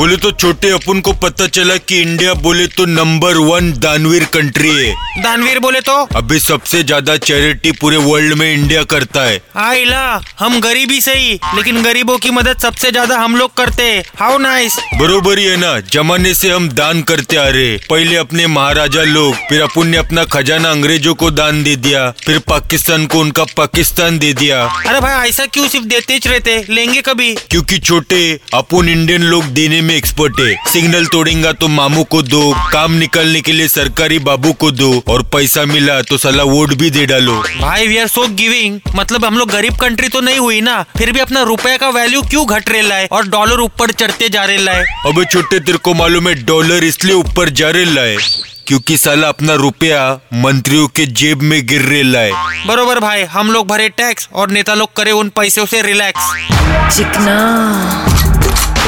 बोले तो छोटे अपन को पता चला कि इंडिया बोले तो नंबर वन दानवीर कंट्री है। दानवीर बोले तो? अभी सबसे ज़्यादा चैरिटी पूरे वर्ल्ड में इंडिया करता है। आइला हम गरीबी सही लेकिन गरीबों की मदद सबसे ज़्यादा हम लोग करते हैं। हाउ नाइस बरोबर ही है ना जमाने से हम दान करते आ रहे पहले अपने महाराजा लोग फिर अपन ने अपना खजाना अंग्रेज़ों को दान दे दिया फिर पाकिस्तान को उनका पाकिस्तान दे दिया। अरे भाई ऐसा क्यों सिर्फ़ देते रहते? लेंगे कभी। क्योंकि छोटे अपन इंडियन लोग देने में एक्सपर्ट है सिग्नल तोड़ेगा तो मामू को दो। काम निकालने के लिए सरकारी बाबू को दो। और पैसा मिला तो साला वोट भी दे डालो। भाई वी आर सो गिविंग मतलब हम लोग गरीब कंट्री तो नहीं हुई ना। फिर भी अपना रुपए का वैल्यू क्यों घट रहा है? और डॉलर ऊपर चढ़ते जा रहा है। अबे छोटे तेरे को मालूम है डॉलर इसलिए ऊपर जा रहा है क्योंकि साला अपना रुपया मंत्रियों के जेब में गिर रहा है। बरोबर भाई हम लोग भरे टैक्स और नेता लोग करे उन पैसों से रिलैक्स चिकना।